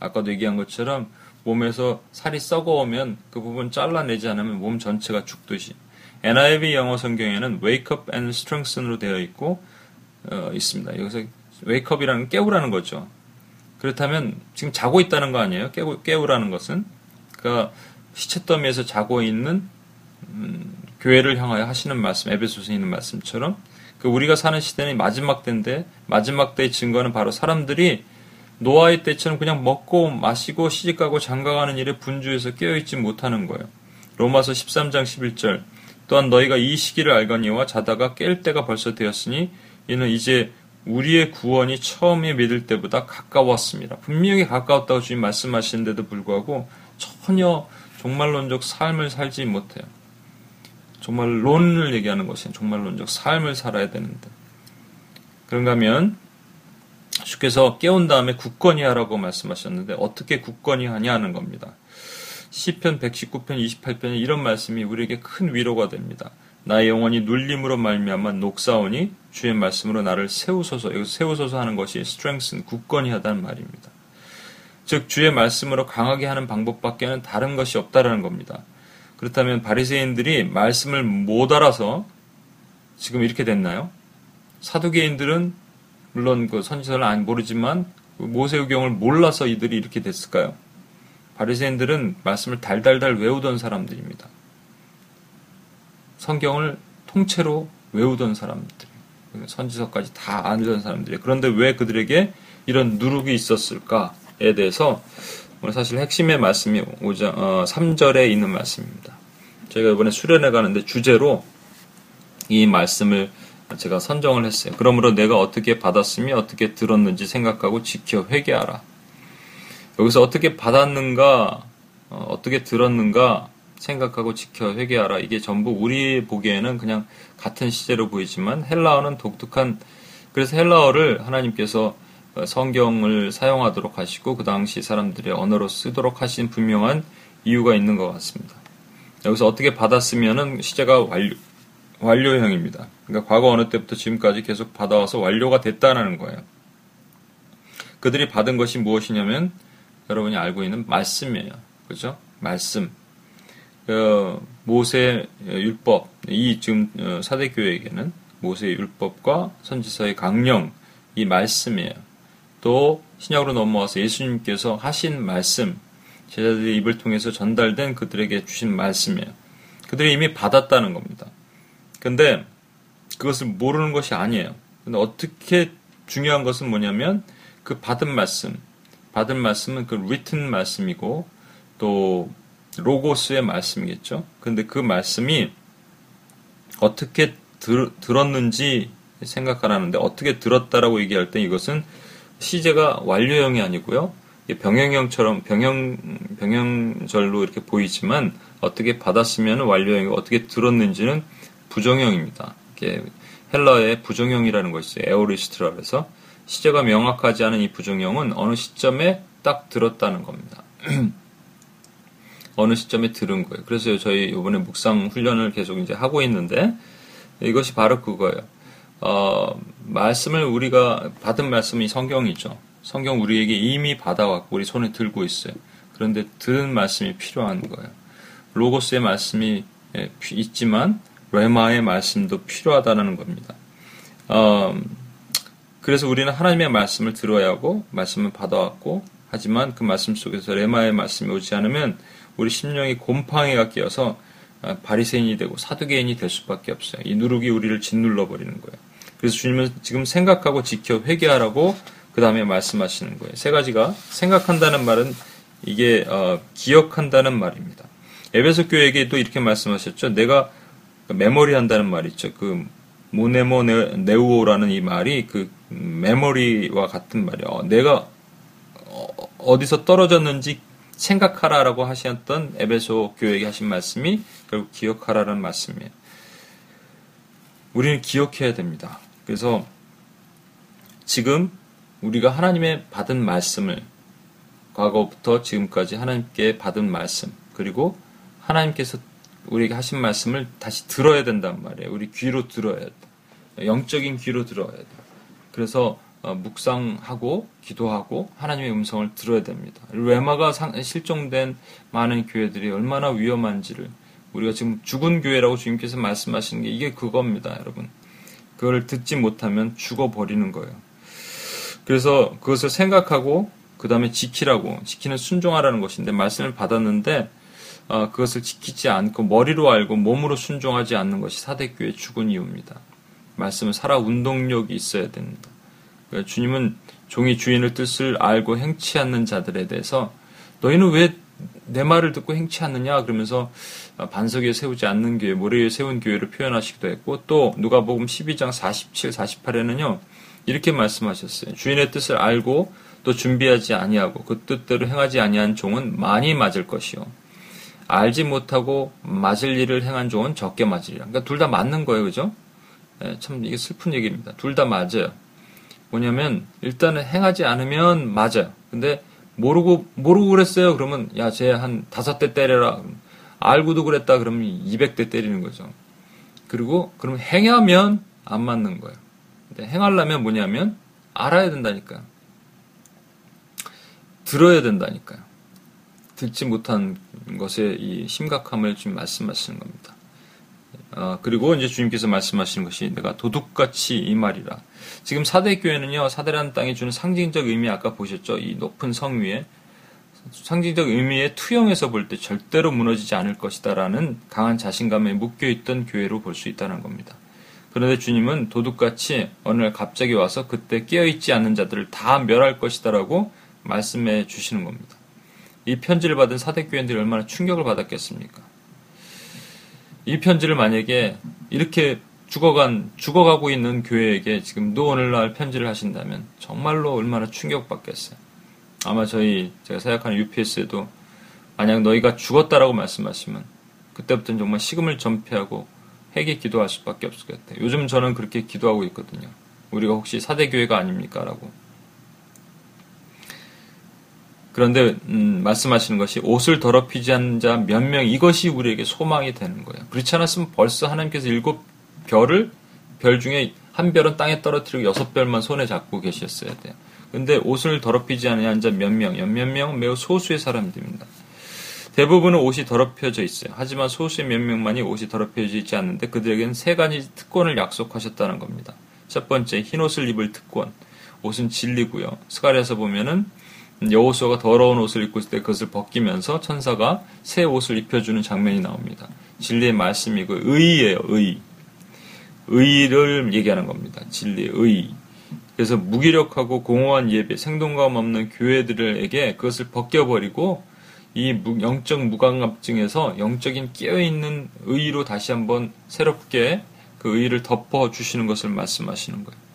아까도 얘기한 것처럼 몸에서 살이 썩어오면 그 부분 잘라내지 않으면 몸 전체가 죽듯이. NIV 영어 성경에는 wake up and strengthen으로 되어 있고 어, 있습니다. 여기서 wake up이라는 깨우라는 거죠. 그렇다면 지금 자고 있다는 거 아니에요? 깨우, 깨우라는 것은 그러니까 시체더미에서 자고 있는 음, 교회를 향하여 하시는 말씀, 에베소서에 있는 말씀처럼 그 우리가 사는 시대는 마지막 때인데 마지막 때의 증거는 바로 사람들이 노아의 때처럼 그냥 먹고 마시고 시집가고 장가가는 일에 분주해서 깨어있지 못하는 거예요. 로마서 13장 11절 또한 너희가 이 시기를 알거니와 자다가 깰 때가 벌써 되었으니 이는 이제 우리의 구원이 처음에 믿을 때보다 가까웠습니다. 분명히 가까웠다고 주님 말씀하시는데도 불구하고 전혀 종말론적 삶을 살지 못해요. 정말 론을 얘기하는 것이 종말론적 삶을 살아야 되는데 그런가 하면 주께서 깨운 다음에 굳건히 하라고 말씀하셨는데 어떻게 굳건히 하냐 하는 겁니다. 시편 119편 28편에 이런 말씀이 우리에게 큰 위로가 됩니다. 나의 영혼이 눌림으로 말미암아 녹사오니 주의 말씀으로 나를 세우소서. 여기서 세우소서 하는 것이 strengthen, 굳건히 하다는 말입니다. 즉 주의 말씀으로 강하게 하는 방법밖에는 다른 것이 없다라는 겁니다. 그렇다면 바리새인들이 말씀을 못 알아서 지금 이렇게 됐나요? 사두개인들은 물론 그 선지서를 안 모르지만 그 모세의 경을 몰라서 이들이 이렇게 됐을까요? 바리새인들은 말씀을 달달달 외우던 사람들입니다. 성경을 통째로 외우던 사람들, 선지서까지 다 알던 사람들이에요. 그런데 왜 그들에게 이런 누룩이 있었을까? 에 대해서 오늘 사실 핵심의 말씀이 5장, 어, 3절에 있는 말씀입니다. 저희가 이번에 수련회 가는데 주제로 이 말씀을 제가 선정을 했어요. 그러므로 내가 어떻게 받았으며 어떻게 들었는지 생각하고 지켜 회개하라. 여기서 어떻게 받았는가, 어, 떻게 들었는가 생각하고 지켜 회개하라. 이게 전부 우리 보기에는 그냥 같은 시제로 보이지만 헬라어는 독특한 그래서 헬라어를 하나님께서 어, 성경을 사용하도록 하시고 그 당시 사람들의 언어로 쓰도록 하신 분명한 이유가 있는 것 같습니다. 여기서 어떻게 받았으면은 시제가 완료, 완료형입니다. 그러니까 과거 어느 때부터 지금까지 계속 받아와서 완료가 됐다는 거예요. 그들이 받은 것이 무엇이냐면 여러분이 알고 있는 말씀이에요. 그죠? 말씀. 그 모세 율법, 이 지금 어, 사대교회에게는 모세 율법과 선지서의 강령, 이 말씀이에요. 또 신약으로 넘어와서 예수님께서 하신 말씀, 제자들의 입을 통해서 전달된 그들에게 주신 말씀이에요. 그들이 이미 받았다는 겁니다. 근데 그것을 모르는 것이 아니에요. 근데 어떻게 중요한 것은 뭐냐면 그 받은 말씀, 받은 말씀은 그 written 말씀이고 또 로고스의 말씀이겠죠. 근데 그 말씀이 어떻게 들, 들었는지 생각하라는데 어떻게 들었다라고 얘기할 때 이것은 시제가 완료형이 아니고요. 병행형처럼 병행 병행절로 이렇게 보이지만 어떻게 받았으면 완료형이 어떻게 들었는지는 부정형입니다. 헬러의 부정형이라는 것이 있어요. 에오리스트라 그래서 시제가 명확하지 않은 이 부정형은 어느 시점에 딱 들었다는 겁니다. 어느 시점에 들은 거예요. 그래서 저희 이번에 묵상 훈련을 계속 이제 하고 있는데 이것이 바로 그거예요. 어, 말씀을 우리가 받은 말씀이 성경이죠. 성경 우리에게 이미 받아왔고 우리 손에 들고 있어요. 그런데 들은 말씀이 필요한 거예요. 로고스의 말씀이 예, 있지만 레마의 말씀도 필요하다는 겁니다. 어, 그래서 우리는 하나님의 말씀을 들어야 하고 말씀을 받아왔고 하지만 그 말씀 속에서 레마의 말씀이 오지 않으면 우리 심령이 곰팡이가 끼어서 아, 바리새인이 되고 사두개인이 될 수밖에 없어요. 이 누룩이 우리를 짓눌러 버리는 거예요. 그래서 주님은 지금 생각하고 지켜 회개하라고 그 다음에 말씀하시는 거예요. 세 가지가 생각한다는 말은 이게 어, 기억한다는 말입니다. 에베소 교회에게 도 이렇게 말씀하셨죠. 내가 메모리 한다는 말 있죠. 그 모네모 네우오라는 이 말이 그 메모리와 같은 말이에요. 어, 내가 어, 어디서 떨어졌는지 생각하라라고 하셨던 에베소 교회에게 하신 말씀이 결국 기억하라는 말씀이에요. 우리는 기억해야 됩니다. 그래서 지금 우리가 하나님의 받은 말씀을 과거부터 지금까지 하나님께 받은 말씀 그리고 하나님께서 우리에게 하신 말씀을 다시 들어야 된단 말이에요. 우리 귀로 들어야 돼. 영적인 귀로 들어야 돼. 그래서 어, 묵상하고 기도하고 하나님의 음성을 들어야 됩니다. 레마가 실종된 많은 교회들이 얼마나 위험한지를 우리가 지금 죽은 교회라고 주님께서 말씀하시는 게 이게 그겁니다, 여러분. 그걸 듣지 못하면 죽어버리는 거예요. 그래서 그것을 생각하고 그 다음에 지키라고 지키는 순종하라는 것인데 말씀을 받았는데 어, 그것을 지키지 않고 머리로 알고 몸으로 순종하지 않는 것이 사대교의 죽은 이유입니다. 말씀은 살아 운동력이 있어야 됩니다. 그러니까 주님은 종이 주인을 뜻을 알고 행치 않는 자들에 대해서 너희는 왜 내 말을 듣고 행치 않느냐 그러면서 반석 에 세우지 않는 교회, 모래 위에 세운 교회를 표현하시기도 했고 또 누가복음 12장 47, 48에는요 이렇게 말씀하셨어요. 주인의 뜻을 알고 또 준비하지 아니하고 그 뜻대로 행하지 아니한 종은 많이 맞을 것이요. 알지 못하고 맞을 일을 행한 종은 적게 맞으리라. 그러니까 둘 다 맞는 거예요, 그죠? 네, 참 이게 슬픈 얘기입니다. 둘 다 맞아요. 뭐냐면 일단은 행하지 않으면 맞아요. 근데 모르고 모르고 그랬어요. 그러면 야, 쟤 한 다섯 대 때려라. 알고도 그랬다 그러면 200대 때리는 거죠. 그리고 그럼 행하면 안 맞는 거예요. 근데 행하려면 뭐냐면 알아야 된다니까요. 들어야 된다니까요. 듣지 못한 것의 이 심각함을 지금 말씀하시는 겁니다. 어, 그리고 이제 주님께서 말씀하시는 것이 내가 도둑같이 이 말이라. 지금 사대 교회는요, 사대라는 땅이 주는 상징적 의미 아까 보셨죠? 이 높은 성 위에 상징적 의미의 투영에서 볼 때 절대로 무너지지 않을 것이다라는 강한 자신감에 묶여 있던 교회로 볼 수 있다는 겁니다. 그런데 주님은 도둑같이 어느 날 갑자기 와서 그때 깨어있지 않는 자들을 다 멸할 것이다라고 말씀해 주시는 겁니다. 이 편지를 받은 사대교인들이 얼마나 충격을 받았겠습니까? 이 편지를 만약에 이렇게 죽어간, 죽어가고 있는 교회에게 지금도 오늘날 편지를 하신다면 정말로 얼마나 충격받겠어요. 아마 저희, 제가 생각하는 UPS에도 만약 너희가 죽었다라고 말씀하시면 그때부터는 정말 식음을 전폐하고 회개 기도할 수밖에 없을 것 같아요. 요즘 저는 그렇게 기도하고 있거든요. 우리가 혹시 사대교회가 아닙니까? 라고. 그런데 음, 말씀하시는 것이 옷을 더럽히지 않는 자 몇 명 이것이 우리에게 소망이 되는 거예요. 그렇지 않았으면 벌써 하나님께서 일곱 별을 별 중에 한 별은 땅에 떨어뜨리고 여섯 별만 손에 잡고 계셨어야 돼요. 근데 옷을 더럽히지 않는 자 몇 명, 몇명 매우 소수의 사람들입니다. 대부분은 옷이 더럽혀져 있어요. 하지만 소수의 몇 명만이 옷이 더럽혀져 있지 않는데 그들에게는 세 가지 특권을 약속하셨다는 겁니다. 첫 번째, 흰 옷을 입을 특권. 옷은 진리고요. 스가랴에서 보면은 여호수아가 더러운 옷을 입고 있을 때 그것을 벗기면서 천사가 새 옷을 입혀주는 장면이 나옵니다. 진리의 말씀이고 의예요, 의. 의를 얘기하는 겁니다. 진리의 의. 그래서 무기력하고 공허한 예배, 생동감 없는 교회들에게 그것을 벗겨버리고 이 영적 무감각증에서 영적인 깨어있는 의로 다시 한번 새롭게 그 의를 덮어 주시는 것을 말씀하시는 거예요.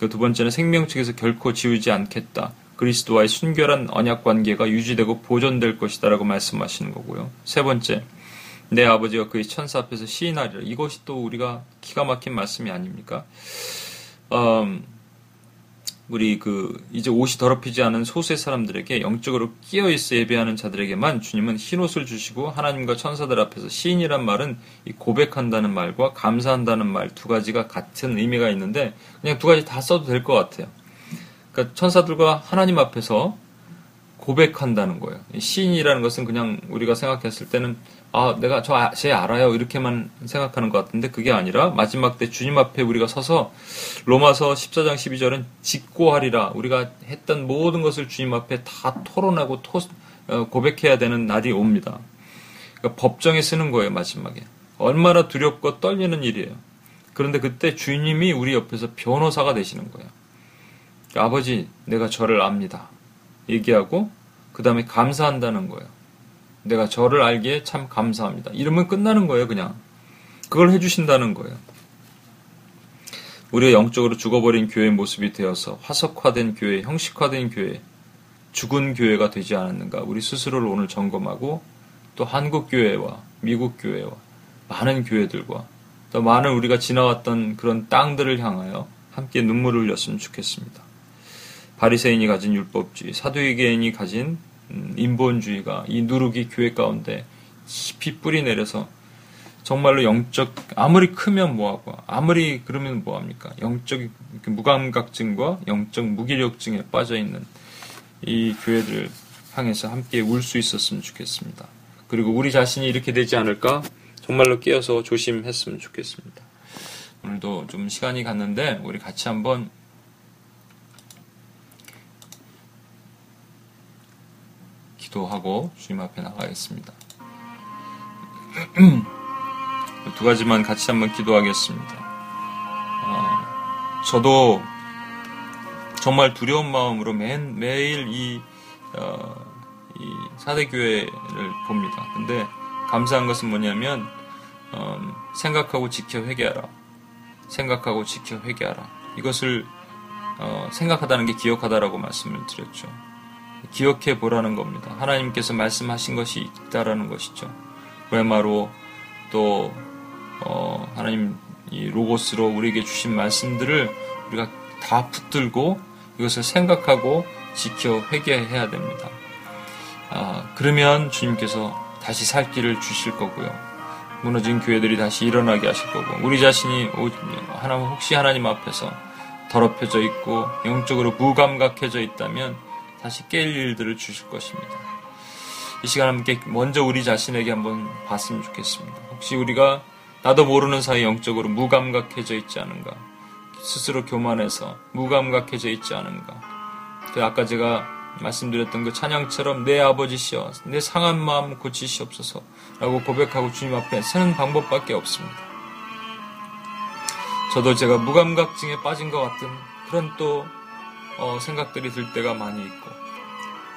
그 두 번째는 생명책에서 결코 지우지 않겠다. 그리스도와의 순결한 언약 관계가 유지되고 보존될 것이다라고 말씀하시는 거고요. 세 번째, 내 아버지가 그의 천사 앞에서 시인하리라. 이것이 또 우리가 기가 막힌 말씀이 아닙니까? 음, 우리 그 이제 옷이 더럽히지 않은 소수의 사람들에게 영적으로 끼어 있어 예배하는 자들에게만 주님은 흰 옷을 주시고 하나님과 천사들 앞에서 시인이란 말은 고백한다는 말과 감사한다는 말 두 가지가 같은 의미가 있는데 그냥 두 가지 다 써도 될 것 같아요. 그러니까 천사들과 하나님 앞에서 고백한다는 거예요. 시인이라는 것은 그냥 우리가 생각했을 때는 아 내가 저제 알아요 이렇게만 생각하는 것 같은데 그게 아니라 마지막 때 주님 앞에 우리가 서서 로마서 14장 12절은 직고하리라 우리가 했던 모든 것을 주님 앞에 다 토론하고 토, 어, 고백해야 되는 날이 옵니다. 그러니까 법정에 쓰는 거예요 마지막에 얼마나 두렵고 떨리는 일이에요. 그런데 그때 주님이 우리 옆에서 변호사가 되시는 거예요. 아버지 내가 저를 압니다. 얘기하고 그 다음에 감사한다는 거예요. 내가 저를 알기에 참 감사합니다. 이러면 끝나는 거예요, 그냥. 그걸 해주신다는 거예요. 우리가 영적으로 죽어버린 교회의 모습이 되어서 화석화된 교회, 형식화된 교회, 죽은 교회가 되지 않았는가. 우리 스스로를 오늘 점검하고 또 한국 교회와 미국 교회와 많은 교회들과 또 많은 우리가 지나왔던 그런 땅들을 향하여 함께 눈물을 흘렸으면 좋겠습니다. 바리새인이 가진 율법주의, 사두개인이 가진 음, 인본주의가 이 누룩이 교회 가운데 깊이 뿌리 내려서 정말로 영적 아무리 크면 뭐하고 아무리 그러면 뭐합니까? 영적 무감각증과 영적 무기력증에 빠져 있는 이 교회들을 향해서 함께 울 수 있었으면 좋겠습니다. 그리고 우리 자신이 이렇게 되지 않을까 정말로 깨어서 조심했으면 좋겠습니다. 오늘도 좀 시간이 갔는데 우리 같이 한번 기도하고 주님 앞에 나가겠습니다. 두 가지만 같이 한번 기도하겠습니다. 어, 저도 정말 두려운 마음으로 매, 매일 이, 어, 이 사대교회를 봅니다. 근데 감사한 것은 뭐냐면 어, 생각하고 지켜 회개하라. 생각하고 지켜 회개하라. 이것을 어, 생각하다는 게 기억하다라고 말씀을 드렸죠. 기억해 보라는 겁니다. 하나님께서 말씀하신 것이 있다라는 것이죠. 웨마로 또 어, 하나님 이 로고스로 우리에게 주신 말씀들을 우리가 다 붙들고 이것을 생각하고 지켜 회개해야 됩니다. 아, 그러면 주님께서 다시 살 길을 주실 거고요. 무너진 교회들이 다시 일어나게 하실 거고 우리 자신이 하나님 혹시 하나님 앞에서 더럽혀져 있고 영적으로 무감각해져 있다면 다시 깰 일들을 주실 것입니다. 이 시간 함께 먼저 우리 자신에게 한번 봤으면 좋겠습니다. 혹시 우리가 나도 모르는 사이 영적으로 무감각해져 있지 않은가? 스스로 교만해서 무감각해져 있지 않은가? 그 아까 제가 말씀드렸던 그 찬양처럼 내 아버지시여 내 상한 마음 고치시옵소서 라고 고백하고 주님 앞에 서는 방법밖에 없습니다. 저도 제가 무감각증에 빠진 것 같은 그런 또 어, 생각들이 들 때가 많이 있고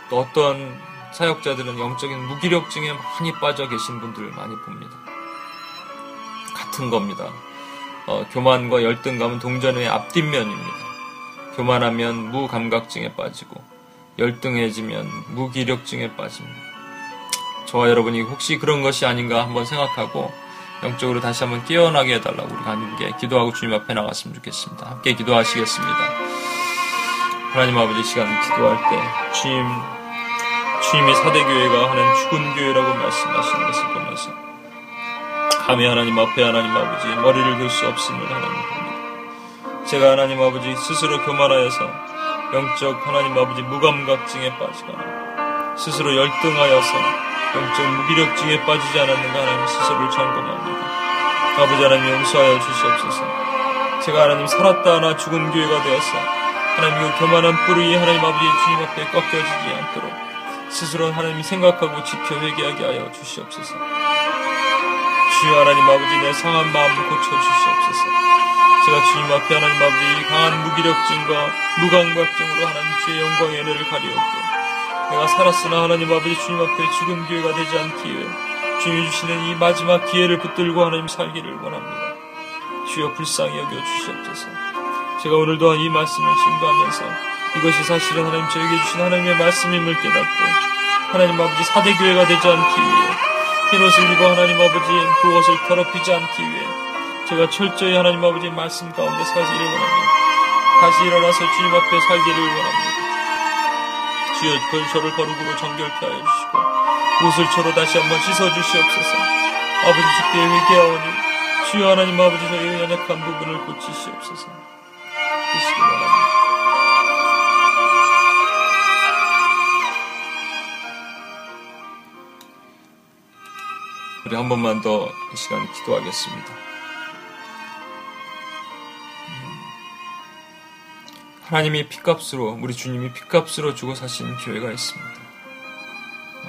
또 어떤 사역자들은 영적인 무기력증에 많이 빠져 계신 분들을 많이 봅니다. 같은 겁니다. 어, 교만과 열등감은 동전의 앞뒷면입니다. 교만하면 무감각증에 빠지고 열등해지면 무기력증에 빠집니다. 저와 여러분이 혹시 그런 것이 아닌가 한번 생각하고 영적으로 다시 한번 깨어나게 해달라고 우리가 함께 기도하고 주님 앞에 나갔으면 좋겠습니다. 함께 기도하시겠습니다. 하나님 아버지 시간 기도할 때 주님 주님이 사대교회가 하는 죽은 교회라고 말씀하시는 것을 보면서 감히 하나님 앞에 하나님 아버지 머리를 들 수 없음을 하나님 봅니다. 제가 하나님 아버지 스스로 교만하여서 영적 하나님 아버지 무감각증에 빠지거나 스스로 열등하여서 영적 무기력증에 빠지지 않았는가 하나님 스스로를 점검합니다. 아버지 하나님 용서하여 주시옵소서. 제가 하나님 살았다 하나 죽은 교회가 되어서 하나님 그 교만한 뿌리 하나님 아버지 주님 앞에 꺾여지지 않도록 스스로 하나님이 생각하고 지켜 회개하게 하여 주시옵소서. 주여 하나님 아버지 내 상한 마음을 고쳐 주시옵소서. 제가 주님 앞에 하나님 아버지 강한 무기력증과 무감각증으로 하나님 주의 영광의 은혜를 가리었고 내가 살았으나 하나님 아버지 주님 앞에 죽은 교회가 되지 않기 위해 주님이 주시는 이 마지막 기회를 붙들고 하나님 살기를 원합니다. 주여 불쌍히 여겨 주시옵소서. 제가 오늘 또한 이 말씀을 증거하면서 이것이 사실은 하나님 저에게 주신 하나님의 말씀임을 깨닫고 하나님 아버지 사대교회가 되지 않기 위해 흰옷을 입어 하나님 아버지 그것을 더럽히지 않기 위해 제가 철저히 하나님 아버지 말씀 가운데 살기를 원합니다. 다시 일어나서 주님 앞에 살기를 원합니다. 주여 저를 거룩으로 정결케 하여 주시고 옷을 저로 다시 한번 씻어 주시옵소서. 아버지 주께 회개하오니 주여 하나님 아버지 저희의 연약한 부분을 고치시옵소서. 주시기 바랍니다. 우리 한 번만 더 이 시간 기도하겠습니다. 하나님이 피값으로 우리 주님이 피값으로 주고 사신 교회가 있습니다.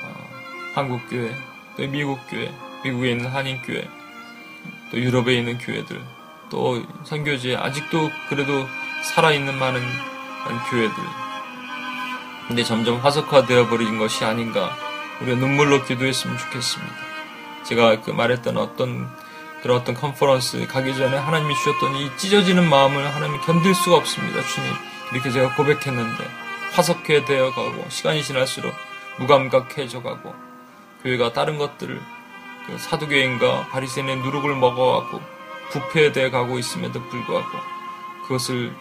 어, 한국 교회, 또 미국 교회, 미국에 있는 한인 교회, 또 유럽에 있는 교회들, 또 선교지에 아직도 그래도 살아있는 많은 교회들. 근데 점점 화석화되어 버린 것이 아닌가. 우리가 눈물로 기도했으면 좋겠습니다. 제가 그 말했던 어떤 그런 어떤 컨퍼런스 가기 전에 하나님이 주셨던 이 찢어지는 마음을 하나님이 견딜 수가 없습니다. 주님. 이렇게 제가 고백했는데 화석회 되어 가고 시간이 지날수록 무감각해져 가고 교회가 다른 것들을 그 사두개인과 바리새인의 누룩을 먹어가고 부패되어 가고 있음에도 불구하고 그것을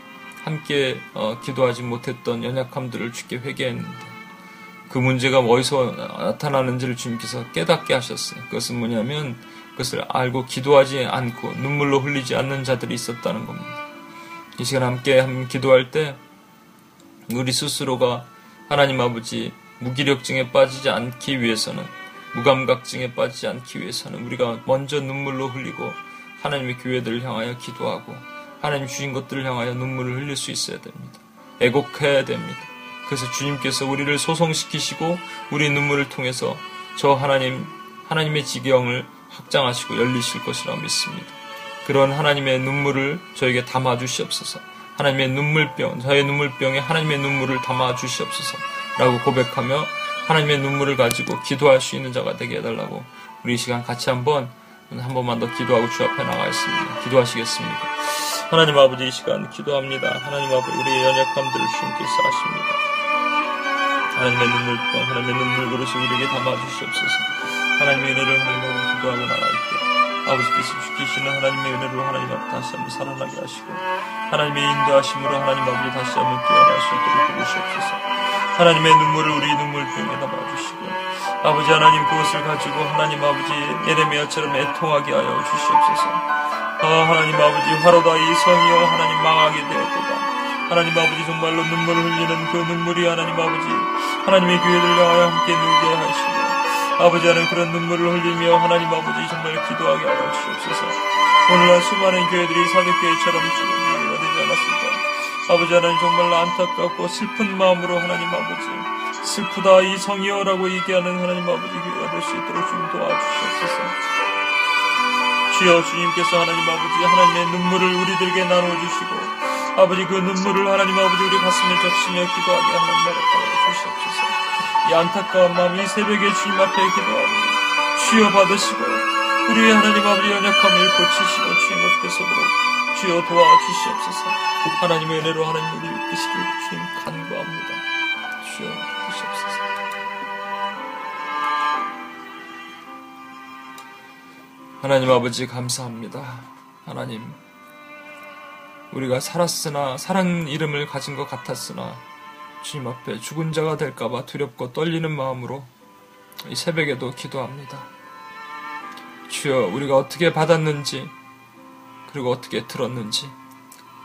함께 어, 기도하지 못했던 연약함들을 주께 회개했는데 그 문제가 어디서 나타나는지를 주님께서 깨닫게 하셨어요. 그것은 뭐냐면 그것을 알고 기도하지 않고 눈물로 흘리지 않는 자들이 있었다는 겁니다. 이 시간 함께 한 기도할 때 우리 스스로가 하나님 아버지 무기력증에 빠지지 않기 위해서는 무감각증에 빠지지 않기 위해서는 우리가 먼저 눈물로 흘리고 하나님의 교회들을 향하여 기도하고 하나님 주신 것들을 향하여 눈물을 흘릴 수 있어야 됩니다. 애곡해야 됩니다. 그래서 주님께서 우리를 소송시키시고 우리 눈물을 통해서 저 하나님 하나님의 지경을 확장하시고 열리실 것이라 믿습니다. 그런 하나님의 눈물을 저에게 담아 주시옵소서. 하나님의 눈물병, 저의 눈물병에 하나님의 눈물을 담아 주시옵소서. 라고 고백하며 하나님의 눈물을 가지고 기도할 수 있는 자가 되게 해달라고 우리 이 시간 같이 한번 한 번만 더 기도하고 주 앞에 나가겠습니다. 기도하시겠습니다. 하나님 아버지 이 시간 기도합니다. 하나님 아버지 우리의 연약함들을 주님께서 아십니다. 하나님의 눈물병, 하나님의 눈물 그릇을 우리에게 담아 주시옵소서. 하나님의 은혜를 하나님 기도하고 나갈 때 아버지께서 주시는 하나님의 은혜로 하나님 앞에 다시 한번 살아나게 하시고 하나님의 인도하심으로 하나님 아버지 다시 한번 깨어날 수 있도록 도우시옵소서 하나님의 눈물을 우리 눈물병에 담아주시고 아버지 하나님 그것을 가지고 하나님 아버지 예레미야처럼 애통하게 하여 주시옵소서 아 하나님 아버지 화로다 이 성이여 하나님 망하게 되었도다 하나님 아버지 정말로 눈물을 흘리는 그 눈물이 하나님 아버지 하나님의 교회를 향하여 함께 누게 하시고 아버지 하나님 그런 눈물을 흘리며 하나님 아버지 정말 기도하게 하여 주시옵소서. 오늘날 수많은 교회들이 죽은 교회가 되지 않았을까. 아버지 하나님 정말 안타깝고 슬픈 마음으로 하나님 아버지 슬프다 이 성이여라고 얘기하는 하나님 아버지 교회가 될 수 있도록 좀 도와주시옵소서. 주여 주님께서 하나님 아버지 하나님의 눈물을 우리들에게 나눠주시고 아버지 그 눈물을 하나님 아버지 우리 가슴에 적시며 기도하게 하는 나라 주시옵소서. 이 안타까운 마음 이 새벽에 주님 앞에 기도하고 주여 받으시고 우리의 하나님 아버지 연약함을 고치시고 주님 앞에 서도록 주여 도와주시옵소서. 하나님의 은혜로 하나님 우리를 이끄시길 주님 간구합니다. 주여 주시옵소서. 하나님 아버지 감사합니다. 하나님 우리가 살았으나 사랑 이름을 가진 것 같았으나 주님 앞에 죽은 자가 될까봐 두렵고 떨리는 마음으로 이 새벽에도 기도합니다. 주여, 우리가 어떻게 받았는지, 그리고 어떻게 들었는지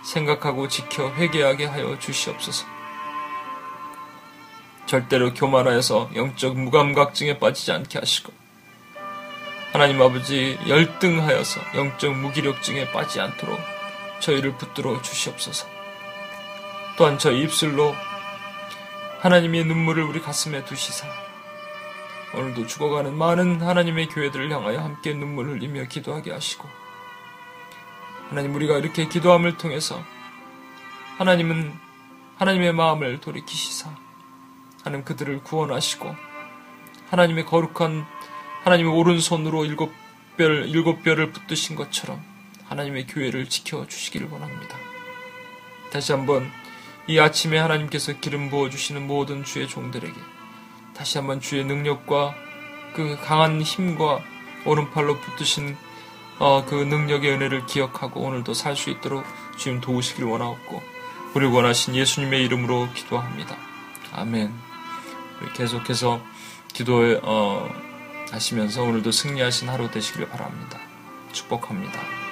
생각하고 지켜 회개하게 하여 주시옵소서. 절대로 교만하여서 영적 무감각증에 빠지지 않게 하시고, 하나님 아버지 열등하여서 영적 무기력증에 빠지지 않도록 저희를 붙들어 주시옵소서. 또한 저 입술로 하나님의 눈물을 우리 가슴에 두시사 오늘도 죽어가는 많은 하나님의 교회들을 향하여 함께 눈물을 흘리며 기도하게 하시고 하나님 우리가 이렇게 기도함을 통해서 하나님은 하나님의 마음을 돌이키시사 하나님 그들을 구원하시고 하나님의 거룩한 하나님의 오른손으로 일곱 별 일곱 별을 붙드신 것처럼 하나님의 교회를 지켜 주시기를 원합니다. 다시 한번 이 아침에 하나님께서 기름 부어 주시는 모든 주의 종들에게 다시 한번 주의 능력과 그 강한 힘과 오른팔로 붙드신 어, 그 능력의 은혜를 기억하고 오늘도 살 수 있도록 주님 도우시길 원하옵고 우리 원하신 예수님의 이름으로 기도합니다. 아멘. 계속해서 기도에 어, 하시면서 오늘도 승리하신 하루 되시길 바랍니다. 축복합니다.